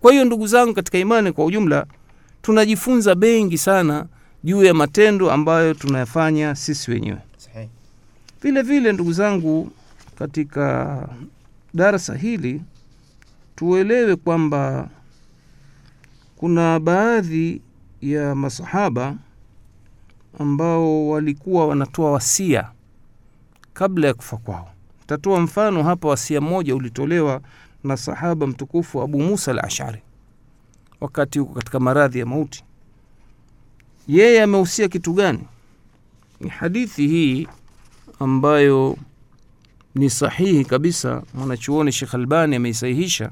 kwa hiyo ndugu zangu katika imani kwa ujumla tunajifunza bengi sana juu ya matendo ambayo tunayafanya sisi wenyewe. Vile vile ndugu zangu katika darasa hili tuelewe kwamba kuna baadhi ya masahaba ambao walikuwa wanatoa wasia kabla ya kufa kwao. Tatoa mfano hapa wasia mmoja ulitolewa na sahaba mtukufu abu musa al ashari wakati huko katika maradhi ya mauti. Yeye amehusia kitu gani? Ni hadithi hii ambayo ni sahihi kabisa mwanachuoni shekh albani ameisahihisha.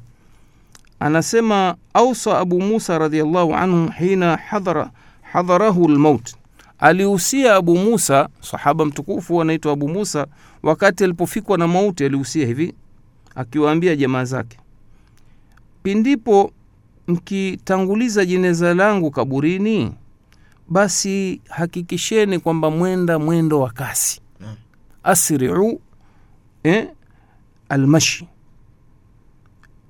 Anasema ausa abu musa radiallahu anhu hina hadhara, hadharahu lmaut alihusia abu musa sahaba mtukufu anaitwa abu musa wakati alipofikwa na mauti alihusia hivi akiwaambia jamaa zake pindipo mkitanguliza jeneza langu kaburini basi hakikisheni kwamba mwenda mwendo wa kasi. Asriu eh, almashi.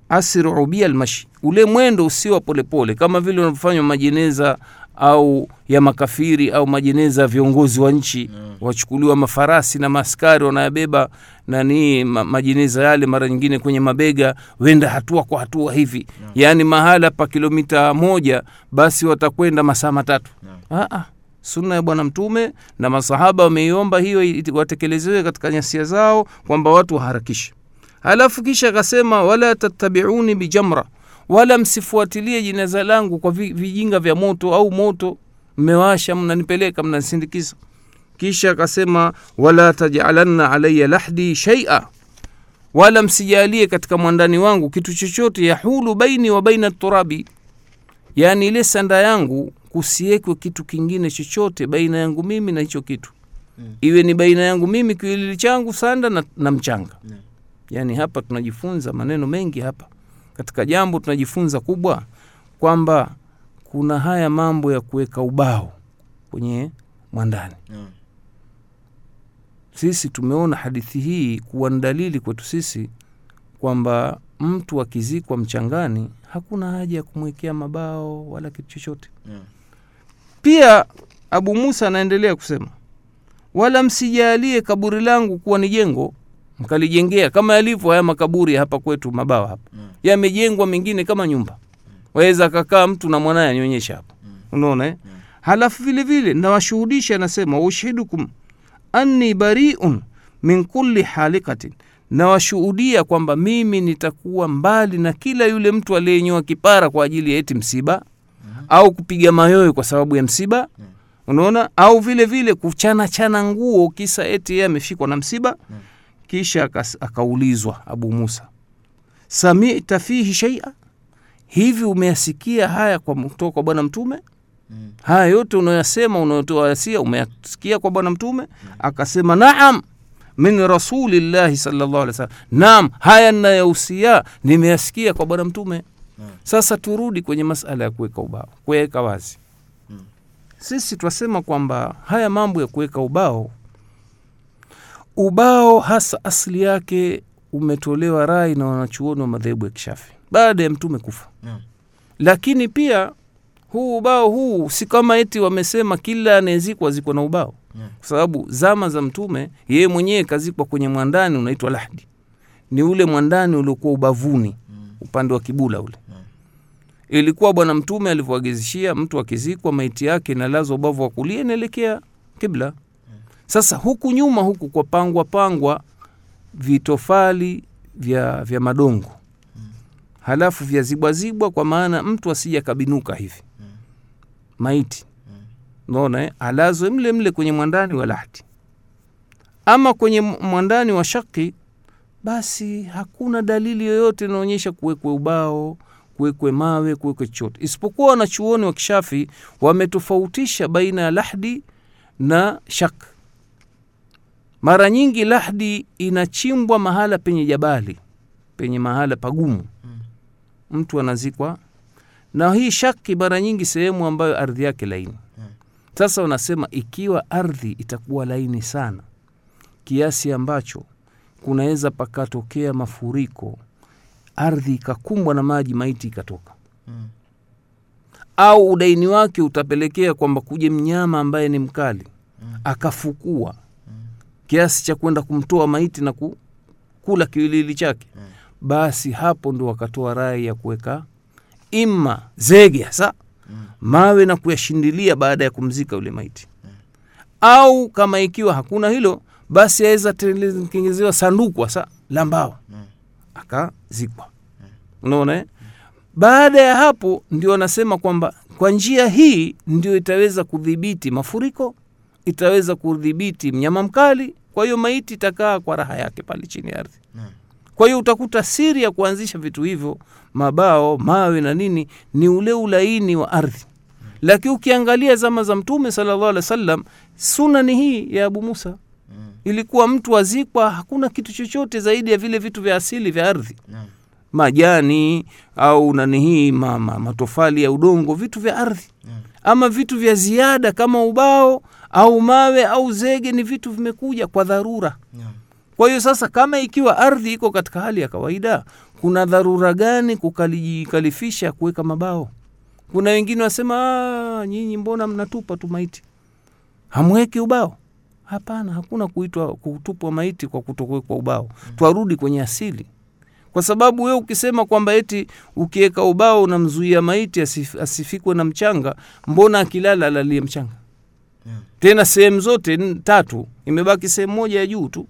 Asriu bi almashi. Ule mwendo usiwa polepole kama vile unavyofanywa majeneza au ya makafiri au majeneza ya viongozi wa nchi mm. wachukuliwa mafarasi na maaskari wanayabeba nani ma, majeneza yale mara nyingine kwenye mabega wenda hatua kwa hatua hivi mm. yaani mahala pa kilomita moja basi watakwenda masaa matatu mm. Ah, ah, sunna ya bwana mtume na masahaba wameiomba hiyo watekelezewe katika nyasia zao kwamba watu waharakishe alafu kisha akasema wala tattabiuni bijamra wala msifuatilie jeneza langu kwa vijinga vya moto au moto. Mmewasha mnanipeleka mnanisindikiza kisha akasema wala tajalanna alaya lahdi shaia wala msijalie katika mwandani wangu kitu chochote yahulu baini wa baina turabi. Yaani ile sanda yangu kusiwekwe kitu kingine chochote baina yangu mimi na hicho kitu. Mm. iwe ni baina yangu mimi kiwilili changu sanda na, na mchanga. Naam. yaani hapa tunajifunza maneno mengi hapa katika jambo tunajifunza kubwa kwamba kuna haya mambo ya kuweka ubao kwenye mwandani mm. sisi tumeona hadithi hii kuwa ni dalili kwetu sisi kwamba mtu akizikwa mchangani hakuna haja ya kumwekea mabao wala kitu chochote mm. pia abu musa anaendelea kusema wala msijalie kaburi langu kuwa ni jengo mkalijengea. Kama yalivyo haya makaburi hapa kwetu mabawa hapa. Mm. yamejengwa mengine kama nyumba. Waweza kakaa mtu na mwanaye anyonyesha hapa. Mm. unaona eh? halafu vile vile nawashuhudisha anasema waushidukum anni bariun min kulli halikatin nawashuhudia kwamba mimi nitakuwa mbali na kila yule mtu aliyenyoa kipara kwa ajili ya eti msiba au kupiga mayoyo kwa sababu ya msiba. Unaona? Au vile vile kuchana chana nguo kisa eti yeye amefikwa na msiba kisha akaulizwa abu musa samita fihi shaia hivi umeyasikia haya kwa kutoka kwa bwana mtume Mm. haya yote unayoyasema unayotoa yasia umeyasikia kwa bwana mtume akasema naam min rasulillahi salllah alih wasallam naam haya ninayohusia nimeyasikia kwa bwana mtume Naam. sasa turudi kwenye masala ya kuweka ubao kuweka wazi Mm. sisi twasema kwamba haya mambo ya kuweka ubao ubao hasa asili yake umetolewa rai na wanachuoni wa madhehebu ya kishafi baada ya mtume kufa yeah. lakini pia huu ubao huu si kama eti wamesema kila anayezikwa zikwa na ubao yeah. kwa sababu zama za mtume yeye mwenyewe kazikwa kwenye mwandani unaitwa lahdi ni ule mwandani uliokuwa ubavuni Mm. upande wa kibula ule yeah. ilikuwa bwana mtume alivyoagizishia mtu akizikwa maiti yake inalazwa ubavu wa kulia inaelekea kibla sasa huku nyuma huku kwa pangwa pangwa vitofali vya, vya madongo. Halafu vyazibwazibwa kwa maana mtu asija kabinuka hivi. Maiti. Naona eh? alazwe mle mle kwenye mwandani wa lahti. Ama kwenye mwandani wa shaki basi hakuna dalili yoyote inaonyesha kuwekwe ubao kuwekwe mawe kuwekwe chochote. Isipokuwa wanachuoni wa kishafi wametofautisha baina ya lahdi na shak mara nyingi lahdi inachimbwa mahala penye jabali penye mahala pagumu. Mtu anazikwa. Na hii shaki mara nyingi sehemu ambayo ardhi yake laini. Sasa wanasema ikiwa ardhi itakuwa laini sana kiasi ambacho kunaweza pakatokea mafuriko ardhi ikakumbwa na maji maiti ikatoka. Mm. au udaini wake utapelekea kwamba kuje mnyama ambaye ni mkali akafukua kiasi cha kwenda kumtoa maiti na ku, kula kiwiliwili chake. Basi hapo ndo wakatoa rai ya kuweka ima zege hasa mawe na kuyashindilia baada ya kumzika yule maiti. Au kama ikiwa hakuna hilo basi aweza tengenezewa sanduku hasa la mbao. Akazikwa. Unaona eh? baada ya hapo ndio anasema kwamba kwa njia hii ndio itaweza kudhibiti mafuriko itaweza kudhibiti mnyama mkali kwa hiyo maiti itakaa kwa raha yake pale chini ya ardhi. Kwa hiyo utakuta siri ya kuanzisha vitu hivyo mabao mawe na nini ni ule ulaini wa ardhi. Lakini ukiangalia zama za mtume sallallahu alaihi wasallam suna ni hii ya abu musa. Ilikuwa mtu azikwa hakuna kitu chochote zaidi ya vile vitu vya asili vya ardhi. Majani au nani hii ma, ma, matofali ya udongo vitu vya ardhi. Ama vitu vya ziada kama ubao au mawe au zege ni vitu vimekuja kwa dharura. Kwa hiyo sasa kama ikiwa ardhi iko katika hali ya kawaida kuna dharura gani kukalifisha kuweka mabao? Kuna wengine wasema "Ah, nyinyi mbona mnatupa tu maiti? Hamweki ubao? Hapana hakuna kuitwa kutupwa maiti kwa kutokuwekwa ubao. Twarudi kwenye asili. Kwa sababu wewe ukisema kwamba eti ukiweka ubao unamzuia maiti asif, asifikwe na mchanga mbona akilala alalie mchanga Naam. tena sehemu zote tatu imebaki sehemu moja ya juu tu.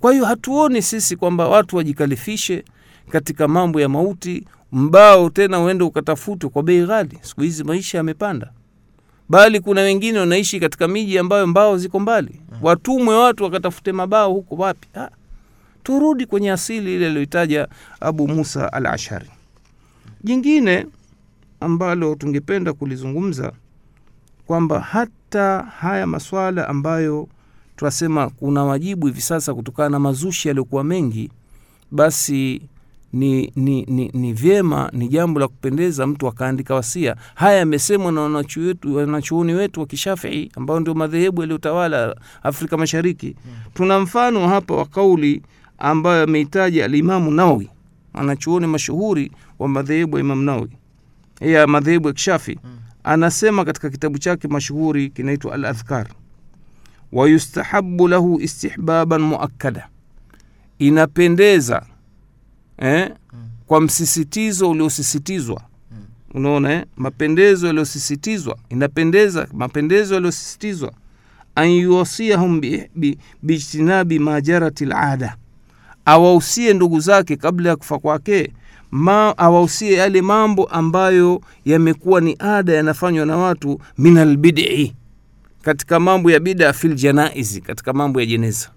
Kwa hiyo hatuoni sisi kwamba watu wajikalifishe katika mambo ya mauti mbao tena uende ukatafutwe kwa bei ghali. Siku hizi maisha yamepanda. Bali kuna wengine wanaishi katika miji ambayo mbao ziko mbali. Watumwe watu wakatafute mabao huko wapi? Ha? turudi kwenye asili ile aliyoitaja abu musa al ashari jingine ambalo tungependa kulizungumza kwamba hata haya maswala ambayo tunasema kuna wajibu hivi sasa kutokana na mazushi yaliyokuwa mengi basi ni, ni, ni, ni vyema ni jambo la kupendeza mtu akaandika wasia. Haya yamesemwa na wanachuoni wetu wa kishafii ambao ndio madhehebu yaliyotawala afrika mashariki. Tuna mfano hapa wa kauli ambayo ameitaja alimamu nawawi anachuoni mashuhuri wa madhehebu ya Imamu nawawi ya madhehebu ya kishafi anasema katika kitabu chake mashuhuri kinaitwa al adhkar wayustahabu lahu istihbaban muakkada inapendeza eh, kwa msisitizo uliosisitizwa unaona eh? mapendezo yaliyosisitizwa inapendeza mapendezo yaliyosisitizwa an yuwasiyahum bi- bi- biijtinabi ma jarati lada awausie ndugu zake kabla ya kufa kwake ma awausie yale mambo ambayo yamekuwa ni ada yanafanywa na watu min albidii katika mambo ya bida fil janaizi katika mambo ya jeneza.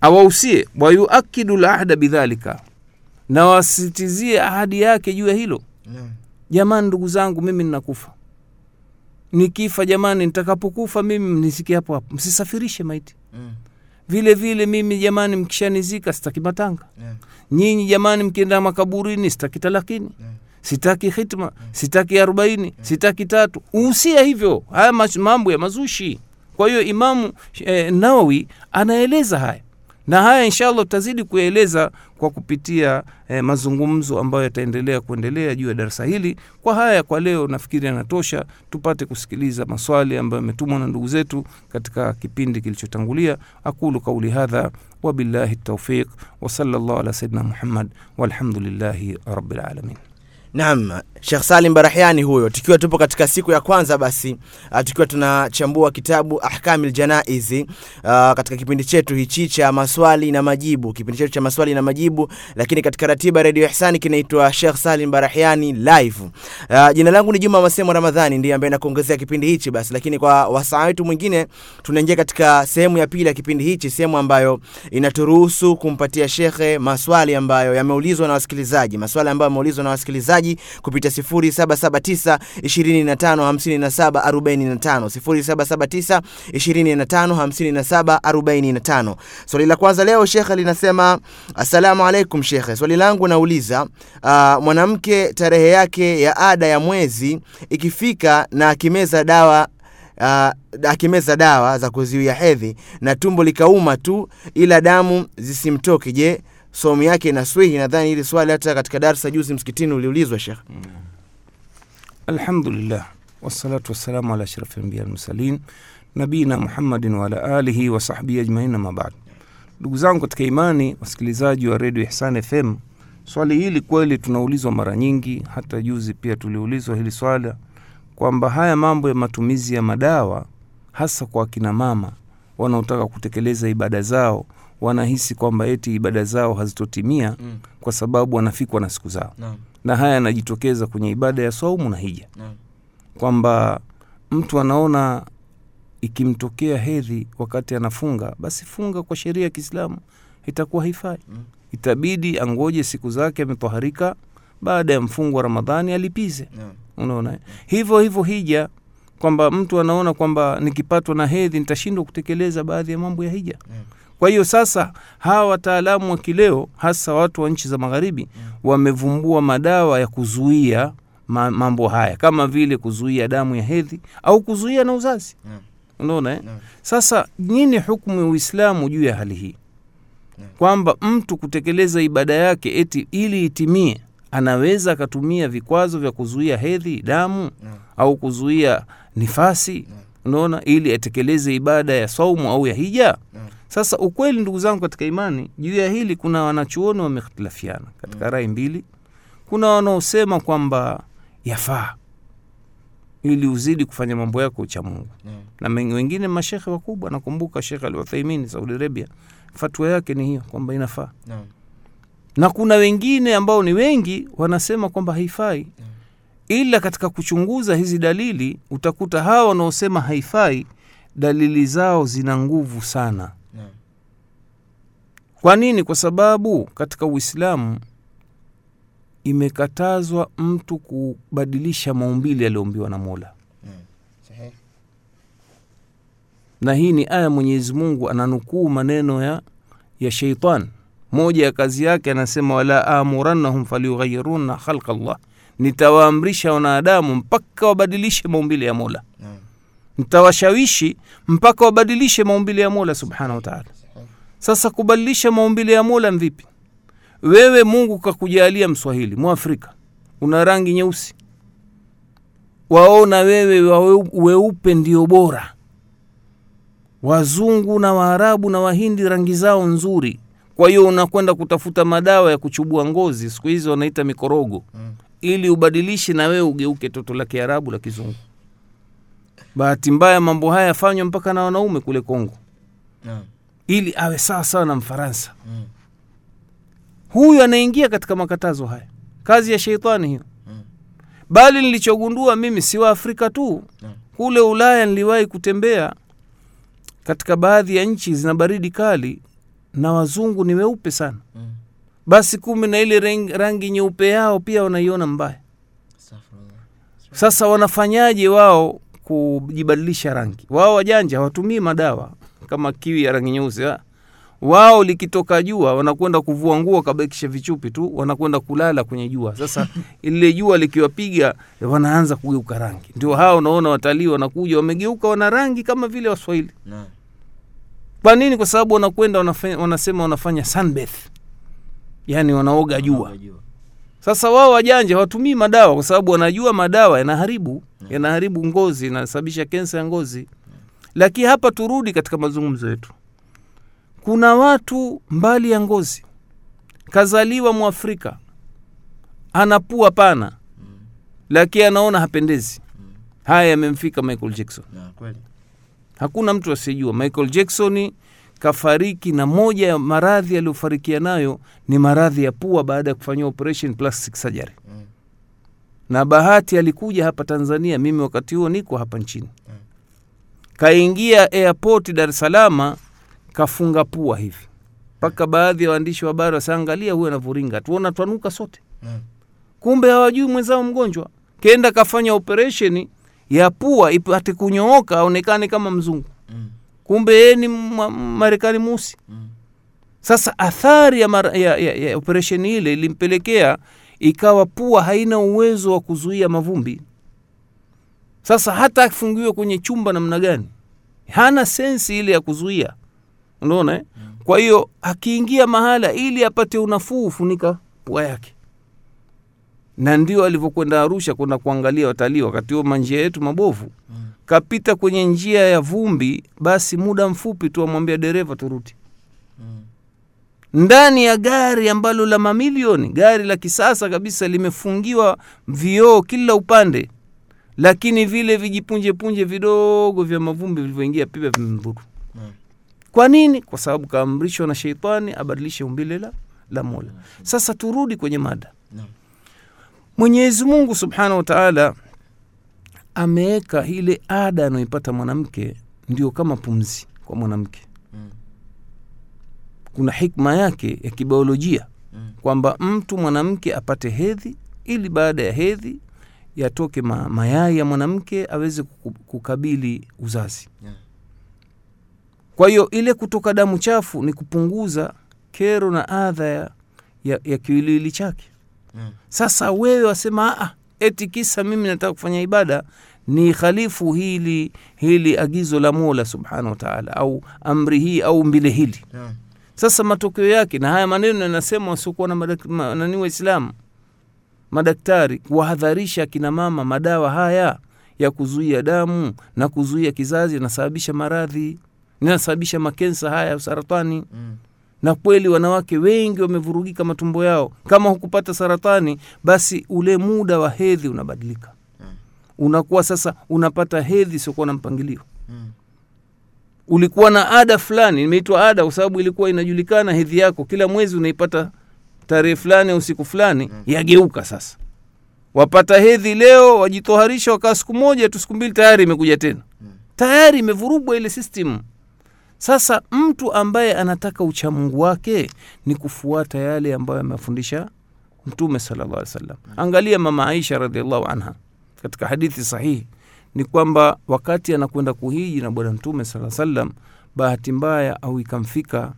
Awausie wayuakidu lahda bidhalika. Na wasitizie ahadi yake juu ya hilo. Jamani ndugu zangu mimi ninakufa. Nikifa jamani nitakapokufa mimi mnisikie hapo hapo. Msisafirishe maiti. Mm. Vile vile mimi jamani mkishanizika sitaki matanga. Yeah. nyinyi jamani mkienda makaburini sitaki talakini. Yeah. sitaki hitma sitaki arobaini sitaki tatu. Uhusia hivyo haya mambo ya mazushi. Kwa hiyo imamu eh, nawawi anaeleza haya na haya inshallah tutazidi kuyaeleza kwa kupitia eh, mazungumzo ambayo yataendelea kuendelea juu ya darasa hili. Kwa haya kwa leo nafikiri yanatosha tupate kusikiliza maswali ambayo yametumwa na ndugu zetu katika kipindi kilichotangulia. Aqulu qauli hadha wabillahi taufiq wasala llahu ala saidina muhammad walhamdulillahi rabilalamin Naam, Sheikh Salim Barahiani huyo, tukiwa tupo katika siku ya kwanza basi, uh, tukiwa tunachambua kitabu Ahkamil Janaizi uh, katika kipindi chetu hichi cha maswali na majibu, kipindi chetu cha maswali na majibu, lakini katika ratiba Radio Ihsani kinaitwa Sheikh Salim Barahiani live. Uh, jina langu ni Juma Masemo Ramadhani, ndiye ambaye nakuongezea kipindi hichi basi, lakini kwa wasaa wetu mwingine tunaingia katika sehemu ya pili ya kipindi hichi, sehemu ambayo inaturuhusu kumpatia shekhe maswali ambayo yameulizwa na wasikilizaji, maswali ambayo yameulizwa na wasikilizaji kupitia 0779 2557 45 0779 2557 45. Swali la kwanza leo shekhe linasema assalamu alaikum shekhe, swali langu nauliza uh, mwanamke tarehe yake ya ada ya mwezi ikifika na akimeza dawa uh, akimeza dawa za kuziwia hedhi na tumbo likauma tu ila damu zisimtoke, je, somu yake inaswihi nadhani hili swali hata katika darsa juzi msikitini uliulizwa shekh alhamdulillah wassalatu wassalamu ala ashrafi anbiya almursalin nabiyina muhammadin waala alihi wasahbihi ajmain ama bad. Ndugu zangu katika imani wasikilizaji wa redio ihsan fm swali hili kweli tunaulizwa mara nyingi hata juzi pia tuliulizwa hili swala kwamba haya mambo ya matumizi ya madawa hasa kwa akina mama wanaotaka kutekeleza ibada zao wanahisi kwamba eti ibada zao hazitotimia Mm. kwa sababu wanafikwa na siku zao naam na haya yanajitokeza kwenye ibada ya saumu na hija kwamba mtu anaona ikimtokea hedhi wakati anafunga basi funga kwa sheria ya kiislamu itakuwa haifai Mm. itabidi angoje siku zake ametoharika baada ya mfungo wa ramadhani alipize yeah. unaona hivyo hivyo hija kwamba mtu anaona kwamba nikipatwa na hedhi nitashindwa kutekeleza baadhi ya mambo ya hija Mm. Kwa hiyo sasa hawa wataalamu wa kileo hasa watu wa nchi za magharibi wamevumbua madawa ya kuzuia mambo haya kama vile kuzuia damu ya hedhi au kuzuia na uzazi. Unaona eh? Sasa nini hukumu ya uislamu juu ya hali hii? Kwamba mtu kutekeleza ibada yake eti ili itimie anaweza akatumia vikwazo vya kuzuia hedhi damu au kuzuia nifasi? Unaona ili atekeleze ibada ya saumu au ya hija. Sasa ukweli ndugu zangu katika imani juu ya hili kuna wanachuoni wamehtilafiana katika rai mbili kuna wanaosema kwamba yafaa ili uzidi kufanya mambo yako cha mungu mm. na wengine mashekhe wakubwa nakumbuka shekhe al saudi arabia fatwa yake ni hiyo kwamba inafaa mm. na kuna wengine ambao ni wengi wanasema kwamba haifai Mm. ila katika kuchunguza hizi dalili utakuta hawa wanaosema haifai dalili zao zina nguvu sana. Kwa nini kwa sababu katika uislamu imekatazwa mtu kubadilisha maumbile yaliyoumbiwa na mola Naam. Na hii ni aya mwenyezi mungu ananukuu maneno ya ya sheitan moja ya kazi yake anasema wala amurannahum falyughayiruna khalqa llah nitawaamrisha wanadamu mpaka wabadilishe maumbile ya mola Naam. nitawashawishi mpaka wabadilishe maumbile ya mola subhanahu wa taala Sahihi. Sasa kubadilisha maumbile ya mola mvipi wewe mungu kakujalia mswahili mwafrika una rangi nyeusi. Waona wewe weupe ndio bora. Wazungu na waarabu na wahindi rangi zao nzuri. Kwa hiyo unakwenda kutafuta madawa ya kuchubua ngozi siku hizi wanaita mikorogo. Mm. ili ubadilishe na wewe ugeuke toto la kiarabu la kizungu. Bahati mbaya mambo haya yafanywa mpaka na wanaume kule kongo. Naam. Ili awe sawa sawa na mfaransa. Mm. huyu anaingia katika makatazo haya. Kazi ya sheitani hiyo. Mm. bali nilichogundua mimi si wa afrika tu. Mm. kule ulaya niliwahi kutembea. Katika baadhi ya nchi zina baridi kali na wazungu ni weupe sana. Mm. basi kumbe na ile rangi, rangi nyeupe yao pia wanaiona mbaya. Sasa wanafanyaje wao kujibadilisha rangi? Wao wajanja hawatumii madawa kama kiwi ya rangi nyeusi wao likitoka jua wanakwenda kuvua nguo kabakisha vichupi tu wanakwenda kulala kwenye jua. Sasa ile jua likiwapiga wanaanza kugeuka rangi. Ndio hao unaona watalii wanakuja wamegeuka wana rangi kama vile waswahili. Kwa nini? Kwa sababu wanakwenda wanafanya, wanasema wanafanya sunbath. Yaani wanaoga jua. sasa wao wajanja hawatumii madawa kwa sababu wanajua madawa yanaharibu. Yanaharibu ngozi nasababisha kensa ya ngozi lakini hapa turudi katika mazungumzo yetu. Kuna watu mbali ya ngozi. Kazaliwa mwafrika. Anapua pana. Lakini anaona hapendezi. Haya yamemfika michael jackson. Hakuna mtu asiyejua. Michael jackson kafariki na moja ya maradhi aliyofarikia nayo ni maradhi ya pua baada ya kufanyiwa operation plastic surgery. Mm. na bahati alikuja hapa tanzania mimi wakati huo niko hapa nchini. Mm. Kaingia airport dar es salama kafunga pua hivi. Mpaka baadhi ya waandishi wa habari wasaangalia huyo anavuringa, tuona twanuka sote. Mm. kumbe hawajui mwenzao mgonjwa. Kenda kafanya operesheni ya pua ipate kunyooka aonekane kama mzungu. Mm. kumbe yeye ni marekani musi. Mm. sasa athari ya, mara, ya, ya, ya operesheni ile ilimpelekea ikawa pua haina uwezo wa kuzuia mavumbi sasa hata afungiwe kwenye chumba namna gani? Hana sensi ile ya kuzuia. Unaona eh? kwa hiyo akiingia mahala ili apate unafuu funika pua yake. Na ndio alivyokwenda arusha kwenda kuangalia watalii wakati huo manjia yetu mabovu. Kapita kwenye njia ya vumbi basi muda mfupi tu amwambia dereva turuti ndani ya gari ambalo la mamilioni gari la kisasa kabisa limefungiwa vioo kila upande lakini vile vijipunjepunje vidogo vya mavumbi vilivyoingia pia vimemdhuru kwa nini? Kwa sababu kaamrishwa na sheitani abadilishe umbile la, la mola. Sasa turudi kwenye mada. Naam. mwenyezi mungu subhanahu wa taala ameweka ile ada anayoipata mwanamke ndio kama pumzi kwa mwanamke. Mm. kuna hikma yake ya kibiolojia Mm. kwamba mtu mwanamke apate hedhi ili baada ya hedhi yatoke ma, mayai ya mwanamke aweze kukabili uzazi Yeah. kwa hiyo ile kutoka damu chafu ni kupunguza kero na adha ya, ya, ya kiwiliwili chake Mm. sasa wewe wasema "Ah, eti kisa mimi nataka kufanya ibada ni khalifu hili hili agizo la mola subhanahu wataala au amri hii au mbile hili Yeah. sasa matokeo yake na haya maneno yanasema wasiokuwa na nani waislamu madaktari kuwahadharisha akinamama madawa haya ya kuzuia damu na kuzuia kizazi yanasababisha maradhi yanasababisha makensa haya saratani Mm. na kweli wanawake wengi wamevurugika matumbo yao kama hukupata saratani basi ule muda wa hedhi unabadilika Mm. unakuwa sasa unapata hedhi siokuwa na mpangilio Mm. ulikuwa na ada fulani imeitwa ada kwa sababu ilikuwa inajulikana hedhi yako kila mwezi unaipata tarehe fulani au siku fulani Mm. yageuka sasa. Wapata hedhi leo wajitoharisha wakaa siku moja tu siku mbili tayari imekuja tena. Mm. tayari imevurugwa ile system. Sasa mtu ambaye anataka uchamungu wake ni kufuata yale ambayo amefundisha mtume sallallahu alaihi wasallam. Angalia mama aisha radiallahu anha katika hadithi sahihi ni kwamba wakati anakwenda kuhiji na bwana mtume saa salam bahati mbaya au ikamfika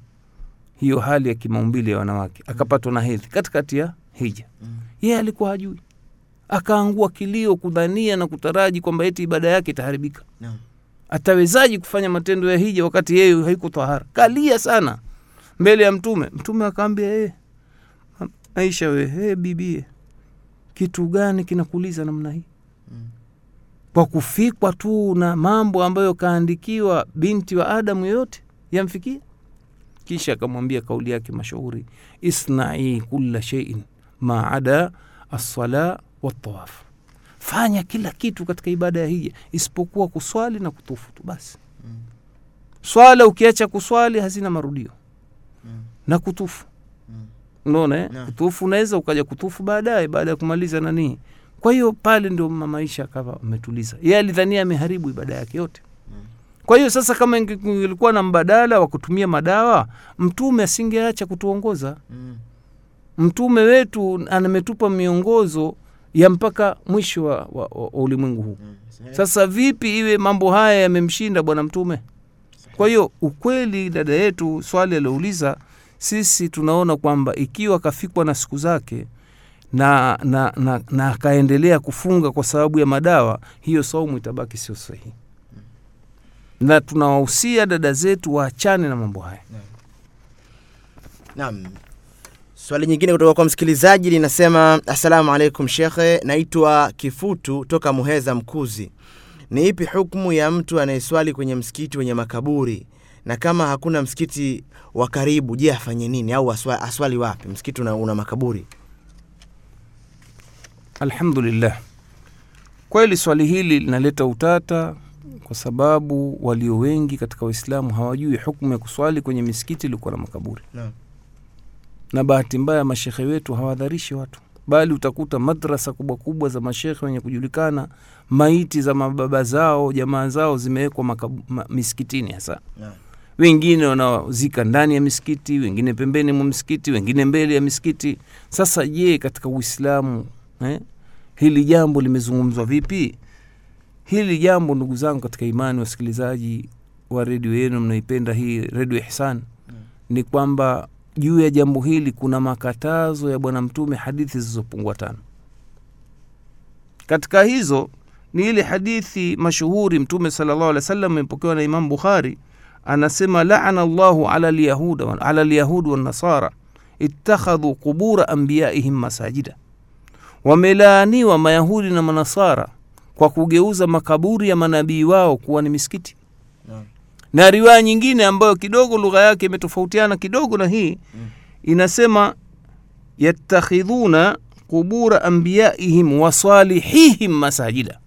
hiyo hali ya kimaumbile ya wanawake. Akapatwa na hedhi katikati ya hija. Mm. yeye alikuwa hajui. Akaangua kilio kudhania na kutaraji kwamba eti ibada yake itaharibika. Atawezaji kufanya matendo ya hija wakati yeye haiko tahara? Kalia sana. Mbele ya mtume. Mtume akaambia hey, aisha we hey, bibie kitu gani kinakuuliza namna hii? Mm. kwa kufikwa tu na mambo ambayo kaandikiwa binti wa adamu yoyote yamfikia kisha akamwambia kauli yake mashuhuri isnai kulla sheiin ma ada assala watawaf fanya kila kitu katika ibada ya hija isipokuwa kuswali na kutufu tu basi Mm. swala ukiacha kuswali hazina marudio Mm. na kutufu Mm. unaona eh? Kutufu unaweza ukaja kutufu baadaye baada ya kumaliza nanii kwa hiyo pale ndio mamaisha akawa ametuliza yeye alidhania ameharibu ibada yake yote. Kwa hiyo sasa kama ilikuwa na mbadala wa kutumia madawa mtume asingeacha kutuongoza Mm. mtume wetu ametupa miongozo ya mpaka mwisho wa, wa, wa, ulimwengu huu Mm. sasa vipi iwe mambo haya yamemshinda bwana mtume kwa hiyo ukweli dada yetu swali aliouliza sisi tunaona kwamba ikiwa kafikwa na siku zake na na na, na akaendelea kufunga kwa sababu ya madawa hiyo saumu itabaki sio sahihi na tunawahusia dada zetu waachane na mambo haya Naam. Swali nyingine kutoka kwa msikilizaji linasema, assalamu alaikum shekhe, naitwa Kifutu toka Muheza Mkuzi. Ni ipi hukumu ya mtu anayeswali kwenye msikiti wenye makaburi, na kama hakuna msikiti wa karibu, je, afanye nini au aswa, aswali wapi? Msikiti una, una makaburi. alhamdulillah kweli swali hili linaleta utata kwa sababu walio wengi katika waislamu hawajui hukmu ya kuswali kwenye misikiti iliokuwa na makaburi. No. na bahati mbaya mashekhe wetu hawadharishi watu. Bali utakuta madrasa kubwa kubwa za mashekhe wenye kujulikana maiti za mababa zao jamaa zao zimewekwa makabu- ma, misikitini hasa. Naam. wengine wanazika ndani ya misikiti wengine pembeni mwa misikiti wengine mbele ya misikiti. Sasa je katika uislamu eh, hili jambo limezungumzwa vipi hili jambo ndugu zangu katika imani wasikilizaji wa redio yenu mnaipenda hii redio ihsan ni kwamba juu ya jambo hili kuna makatazo ya bwana mtume hadithi zilizopungua tano. Katika hizo ni ile hadithi mashuhuri mtume salllahu alih wa sallam imepokewa na imam bukhari anasema laana llahu ala lyahudi wannasara ittakhadhu qubura anbiyaihim masajida. Wamelaaniwa mayahudi na manasara kwa kugeuza makaburi ya manabii wao kuwa ni misikiti. Na riwaya nyingine ambayo kidogo lugha yake imetofautiana kidogo na hii Mm. inasema yattakhidhuna qubura anbiyaihim wasalihihim masajida.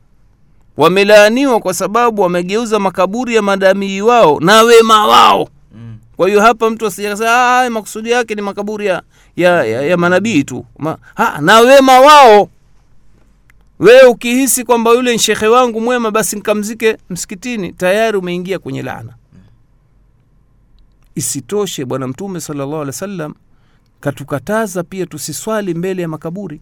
Wamelaaniwa kwa sababu wamegeuza makaburi ya madamii wao na wema wao. Mm. kwa hiyo hapa mtu asijasema "Ah, makusudi yake ni makaburi ya, ya, ya, ya manabii tu. Ma, ha, na wema wao wewe ukihisi kwamba yule shekhe wangu mwema basi nkamzike msikitini tayari umeingia kwenye laana. Isitoshe bwana mtume salllahu alehi wasallam katukataza pia tusiswali mbele ya makaburi.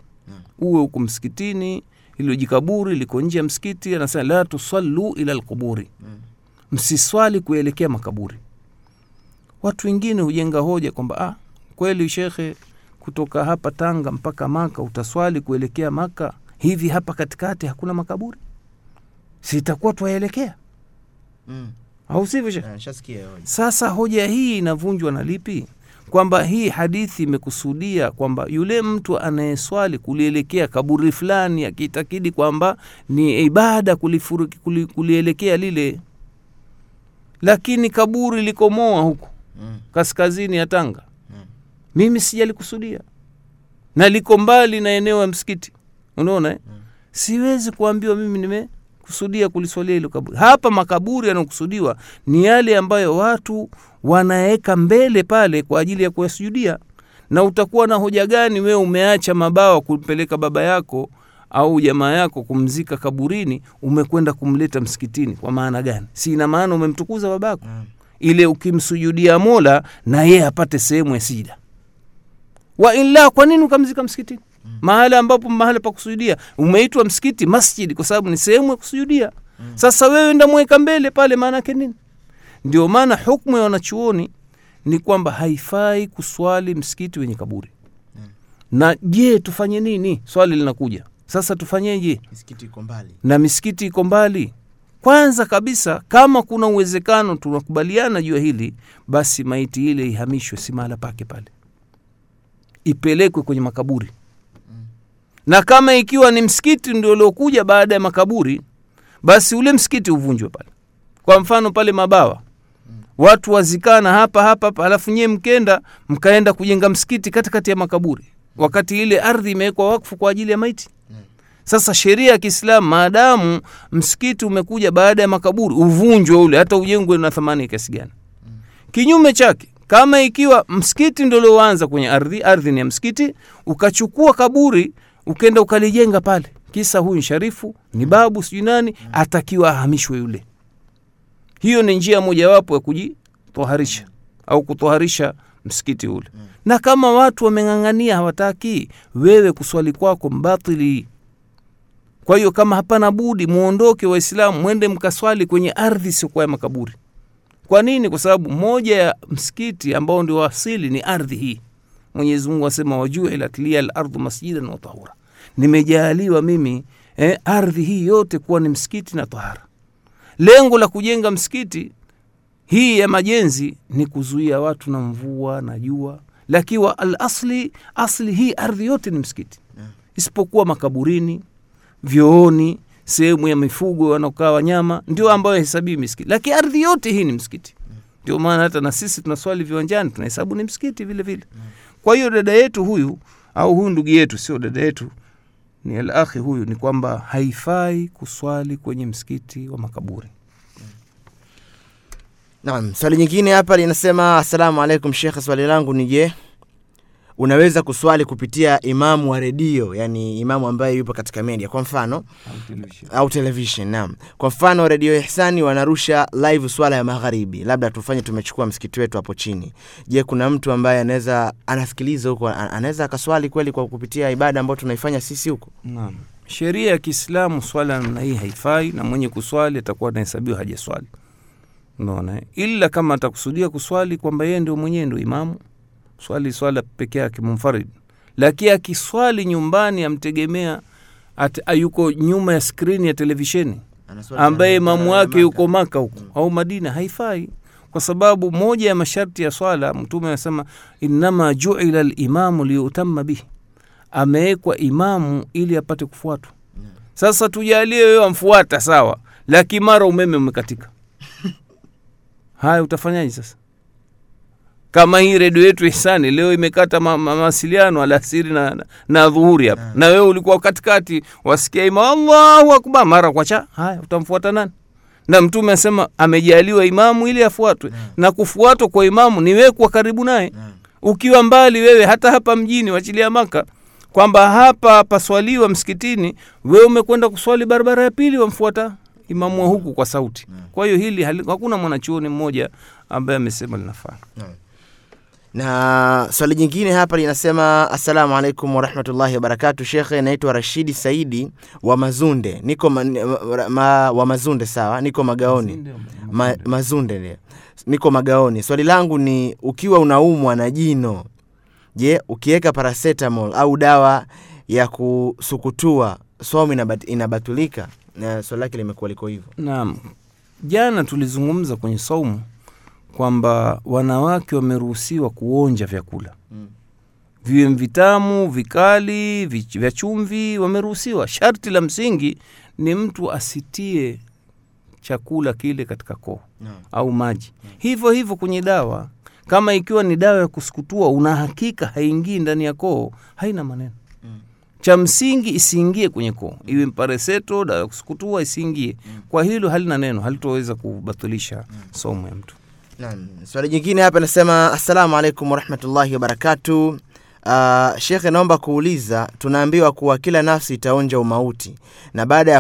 Uwe huku msikitini ilo jikaburi liko nje ya msikiti anasema la tusallu ila lquburi msiswali kuelekea makaburi. Watu wengine hujenga hoja kwamba ah, kweli shekhe kutoka hapa tanga mpaka maka utaswali kuelekea maka hivi hapa katikati hakuna makaburi? Sitakuwa twaelekea. Mm. au sivyo shekhe Ah, sasa hoja hii inavunjwa na lipi? Kwamba hii hadithi imekusudia kwamba yule mtu anayeswali kulielekea kaburi fulani akiitakidi kwamba ni ibada kulifuru, kuli, kulielekea lile. Lakini kaburi likomoa huku Mm. kaskazini ya tanga. Mm. mimi sijalikusudia na liko mbali na eneo ya msikiti unaona eh? siwezi kuambiwa mimi nimekusudia kuliswalia hilo kaburi. Hapa makaburi yanayokusudiwa ni yale ambayo watu wanaweka mbele pale kwa ajili ya kuyasujudia na utakuwa na hoja gani wewe umeacha mabawa kumpeleka baba yako au jamaa yako kumzika kaburini umekwenda kumleta msikitini? Kwa maana gani? Si ina maana umemtukuza babako? Mm. ile ukimsujudia mola na yeye apate sehemu ya sijida wa illa kwa nini ukamzika msikitini mm. mahala ambapo mahala pa kusujudia. Umeitwa msikiti masjid kwa sababu ni sehemu ya kusujudia. Mm. sasa wewe ndamweka mbele pale maana yake nini? Ndio maana hukmu ya wanachuoni ni kwamba haifai kuswali msikiti wenye kaburi. Mm. na je tufanye nini? Swali linakuja. Sasa tufanyeje? Na misikiti iko mbali. Kwanza kabisa kama kuna uwezekano tunakubaliana juu ya hili basi maiti ile ihamishwe si mahala pake pale. Ipelekwe kwenye makaburi na kama ikiwa ni msikiti ndio uliokuja baada ya makaburi basi ule msikiti uvunjwe pale. Kwa mfano pale mabawa. Watu wazikana hapa hapa alafu nyie mkenda mkaenda kujenga msikiti katikati ya makaburi. Wakati ile ardhi imewekwa wakfu kwa ajili ya maiti. Sasa sheria ya kiislamu maadamu msikiti umekuja baada ya makaburi uvunjwe ule hata ujengwe na thamani kiasi gani. Kinyume chake kama ikiwa msikiti ndo ulioanza kwenye ardhi ardhi ni ya msikiti ukachukua kaburi ukenda ukalijenga pale. Kisa huyu nsharifu sharifu ni babu sijui nani atakiwa ahamishwe yule. Hiyo ni njia mojawapo ya kujitoharisha au kutoharisha msikiti ule. Na kama watu wameng'ang'ania hawataki wewe kuswali kwako mbatili. Kwa hiyo kama hapana budi muondoke waislamu mwende mkaswali kwenye ardhi siokuwa ya makaburi. Kwa nini? Kwa sababu moja ya msikiti ambao ndio asili ni ardhi hii mwenyezi mungu asema wajuilat liya lardhu masjidan wa tahura. Nimejaaliwa mimi eh, ardhi hii yote kuwa ni msikiti na tahara. Lengo la kujenga msikiti hii ya majenzi ni kuzuia watu na mvua na jua. Lakiwa alasli asli asli hii ardhi yote ni msikiti. Isipokuwa makaburini vyooni sehemu ya mifugo wanaokaa wanyama ndio ambayo hesabii misikiti. Lakini ardhi yote hii ni msikiti. Ndio maana hata na sisi tunaswali viwanjani tunahesabu ni msikiti vile vile kwa hiyo dada yetu huyu au huyu ndugu yetu sio dada yetu ni alakhi huyu ni kwamba haifai kuswali kwenye msikiti wa makaburi. Naam, swali nyingine hapa linasema asalamu alaikum shekhe, swali langu ni je, unaweza kuswali kupitia imamu wa redio, yani imamu ambaye yupo katika media, kwa mfano au television? Naam, kwa mfano redio Ihsani wanarusha live swala ya magharibi, labda tufanye tumechukua msikiti wetu hapo chini. Je, kuna mtu ambaye anaweza anasikiliza huko, anaweza akaswali kweli kwa kupitia ibada ambayo tunaifanya sisi huko? Naam. Sheria ya Kiislamu swala namna hii haifai, na mwenye kuswali atakuwa anahesabiwa hajaswali. Unaona, ila kama atakusudia kuswali kwamba yeye ndio mwenyewe ndio imamu, swali swala peke yake munfarid, lakini akiswali nyumbani amtegemea at, ayuko nyuma ya skrini ya televisheni. Ambaye imamu wake yuko Maka huko au Madina, haifai. Kwa sababu moja ya masharti ya swala mtume anasema innama juila limamu liutama bihi. Amewekwa imamu ili apate kufuatwa. Sasa tujalie wewe amfuata sawa lakini mara umeme umekatika. Haya utafanyaje sasa kama hii redio yetu Hisani leo imekata mawasiliano ma- alasiri na, na, na dhuhuri hapa. Na wewe ulikuwa katikati wasikia ima Allahu akbar mara kwa cha haya utamfuata nani? Na mtume asema amejaliwa imamu ili afuatwe. Na kufuatwa kwa imamu ni wewe kuwa karibu naye. Ukiwa mbali wewe hata hapa mjini wachilia maka kwamba hapa paswaliwa msikitini wewe umekwenda kuswali barabara ya pili wamfuata imamu wa huku kwa sauti. Kwa hiyo hili hakuna mwanachuoni mmoja ambaye amesema linafaa na swali jingine hapa linasema assalamu alaikum warahmatullahi wabarakatu shekhe naitwa rashidi saidi wa mazunde. Niko ma, ma, ma, wa mazunde sawa? Niko magaoni. Ma, mazunde. Niko magaoni. Swali langu ni ukiwa unaumwa na jino je ukiweka paracetamol au dawa ya kusukutua somo inabat, inabatulika? Na swali lake limekuwa liko hivyo. Naam, jana tulizungumza kwenye saumu kwamba wanawake wameruhusiwa kuonja vyakula Mm. viwe vitamu, vikali, vya chumvi, wameruhusiwa. Sharti la msingi ni mtu asitie chakula kile katika koo au maji. Hivyo hivyo kwenye dawa, kama ikiwa ni dawa ya kusukutua, una hakika haingii ndani ya koo, haina maneno cha msingi isiingie kwenye koo, iwe mpareseto, dawa ya kusukutua isiingie. Kwa hilo halina neno, halitoweza kubatilisha somo ya mtu. Swali jingine hapa nasema assalamu alaikum warahmatullahi wabarakatu. Uh, shekhe, naomba kuuliza, tunaambiwa kuwa kila nafsi itaonja umauti na baada ya